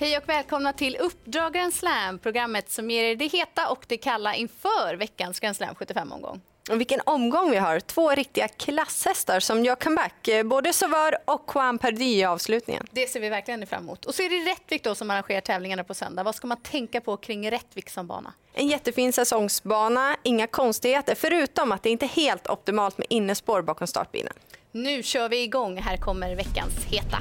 Hej och välkomna till Uppdrag Grand Slam, programmet som ger er det heta och det kalla inför veckans Grand Slam 75-omgång. Och vilken omgång vi har. Två riktiga klasshästar som gör comeback. Både Sauveur och Juan Perdy i avslutningen. Det ser vi verkligen fram emot. Och så är det Rättvik då som arrangerar tävlingarna på söndag. Vad ska man tänka på kring Rättvik som bana? En jättefin säsongsbana, inga konstigheter förutom att det inte är helt optimalt med innespår bakom startbilen. Nu kör vi igång. Här kommer veckans heta.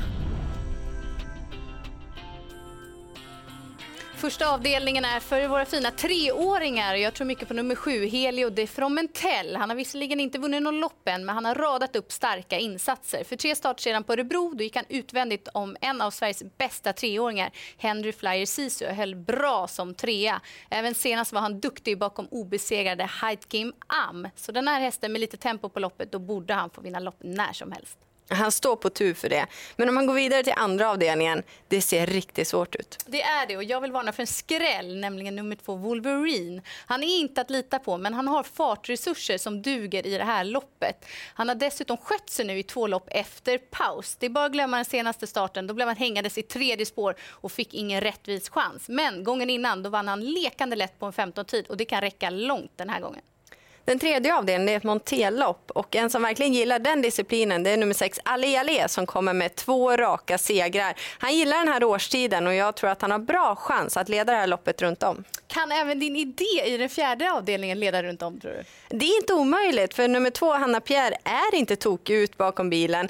Första avdelningen är för våra fina treåringar. Jag tror mycket på nummer sju, Helio de Fromentel. Han har visserligen inte vunnit någon lopp än, men han har radat upp starka insatser. För tre starter sedan på Örebro då gick han utvändigt om en av Sveriges bästa treåringar, Henry Flyer Sisu, och höll bra som trea. Även senast var han duktig bakom obesegrade Heitkim Am. Så den här hästen med lite tempo på loppet, då borde han få vinna lopp när som helst. Han står på tur för det. Men om man går vidare till andra avdelningen, det ser riktigt svårt ut. Det är det och jag vill varna för en skräll, nämligen nummer två Wolverine. Han är inte att lita på, men han har fartresurser som duger i det här loppet. Han har dessutom skött sig nu i två lopp efter paus. Det är bara att glömma den senaste starten. Då blev han hängandes i tredje spår och fick ingen rättvis chans. Men gången innan då vann han lekande lätt på en 15-tid och det kan räcka långt den här gången. Den tredje avdelningen är ett montellopp och en som verkligen gillar den disciplinen det är nummer sex Ali Ali som kommer med två raka segrar. Han gillar den här årstiden och jag tror att han har bra chans att leda det här loppet runt om. Kan även din idé i den fjärde avdelningen leda runt om tror du? Det är inte omöjligt för nummer två Hanna Pierre är inte tokig ut bakom bilen.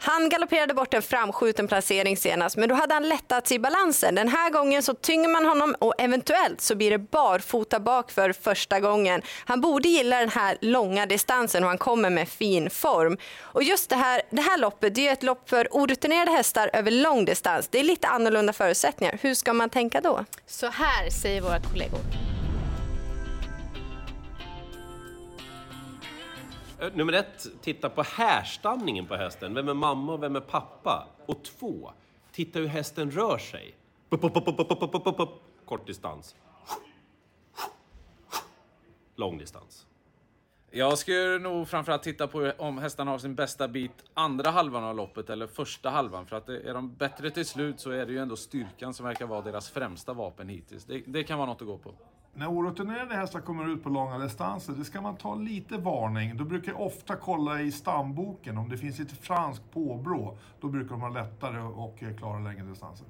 Han galopperade bort en framskjuten placering senast, men då hade han lättats i balansen. Den här gången så tynger man honom och eventuellt så blir det barfota bak för första gången. Han borde gilla den här långa distansen och han kommer med fin form. Och just det här, det här loppet, det är ett lopp för orutinerade hästar över lång distans. Det är lite annorlunda förutsättningar. Hur ska man tänka då? Så här säger våra kollegor. Eh, nummer ett, titta på härstamningen på hästen. Vem är mamma och vem är pappa? Och två, titta hur hästen rör sig. Kort distans. Lång distans. Jag skulle nog framförallt titta på om hästarna har sin bästa bit andra halvan av loppet eller första halvan. För att är de bättre till slut så är det ju ändå styrkan som verkar vara deras främsta vapen hittills. Det, det kan vara något att gå på. När orutinerade hästar kommer ut på långa distanser, det ska man ta lite varning. Då brukar jag ofta kolla i stamboken, om det finns ett franskt påbrå, då brukar de ha lättare och klara längre distanser.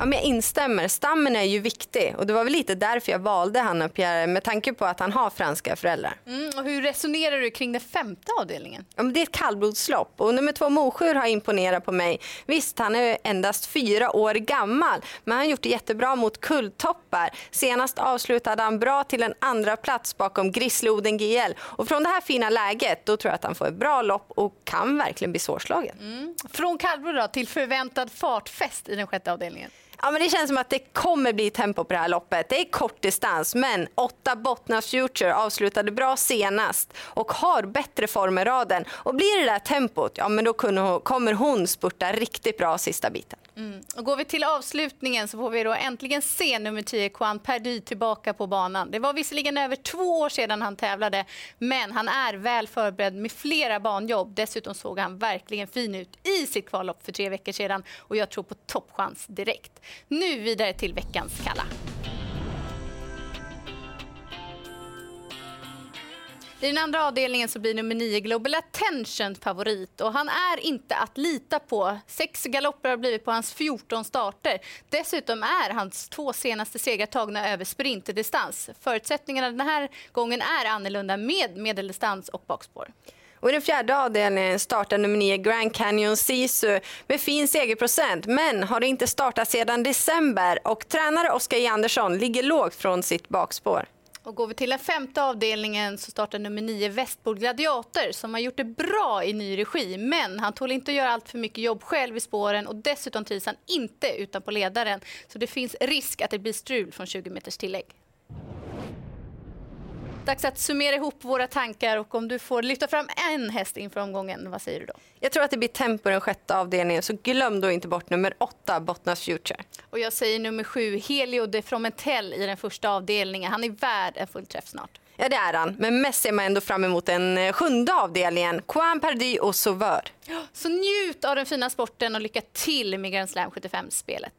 Ja, men jag instämmer. Stammen är ju viktig och det var väl lite därför jag valde Hanna Pierre med tanke på att han har franska föräldrar. Mm, och hur resonerar du kring den femte avdelningen? Ja, det är ett kallblodslopp och nummer två Mosjur har imponerat på mig. Visst, han är endast fyra år gammal, men han har gjort det jättebra mot kulltoppar. Senast avslutade han bra till en andra plats bakom Grissloden GL och från det här fina läget då tror jag att han får ett bra lopp och kan verkligen bli svårslagen. Mm. Från kallblod till förväntad fartfest i den sjätte avdelningen. Ja, men det känns som att det kommer bli tempo på det här loppet. Det är kort distans, men åtta Bottnas Future avslutade bra senast och har bättre form i raden. Och blir det där tempot, ja men då kommer hon spurta riktigt bra sista biten. Mm. Och går vi till avslutningen så får vi då äntligen se nummer 10, Juan Perdy, tillbaka på banan. Det var visserligen över två år sedan han tävlade, men han är väl förberedd med flera banjobb. Dessutom såg han verkligen fin ut i sitt kvallopp för tre veckor sedan och jag tror på toppchans direkt. Nu vidare till veckans kalla. I den andra avdelningen så blir nummer 9 Global Attention favorit och han är inte att lita på. Sex galopper har blivit på hans 14 starter. Dessutom är hans två senaste segrar tagna över sprintdistans. Förutsättningarna den här gången är annorlunda med medeldistans och bakspår. Och I den fjärde avdelningen startar nummer 9 Grand Canyon Sisu med fin segerprocent men har inte startat sedan december och tränare Oskar J Andersson ligger lågt från sitt bakspår. Och går vi till den femte avdelningen så startar nummer 9 Västbol Gladiator som har gjort det bra i ny regi. Men han tål inte att göra allt för mycket jobb själv i spåren och dessutom trivs han inte utan på ledaren. Så det finns risk att det blir strul från 20 meters tillägg. Dags att summera ihop våra tankar och om du får lyfta fram en häst inför omgången, vad säger du då? Jag tror att det blir tempo den sjätte avdelningen, så glöm då inte bort nummer åtta, Bottnas Future. Och jag säger nummer sju, Helio de Fromentel i den första avdelningen. Han är värd en full träff snart. Ja, det är han. Men mest ser man ändå fram emot den eh, sjunde avdelningen. Juan Perdy och Sauveur. Så njut av den fina sporten och lycka till med Grand Slam 75-spelet.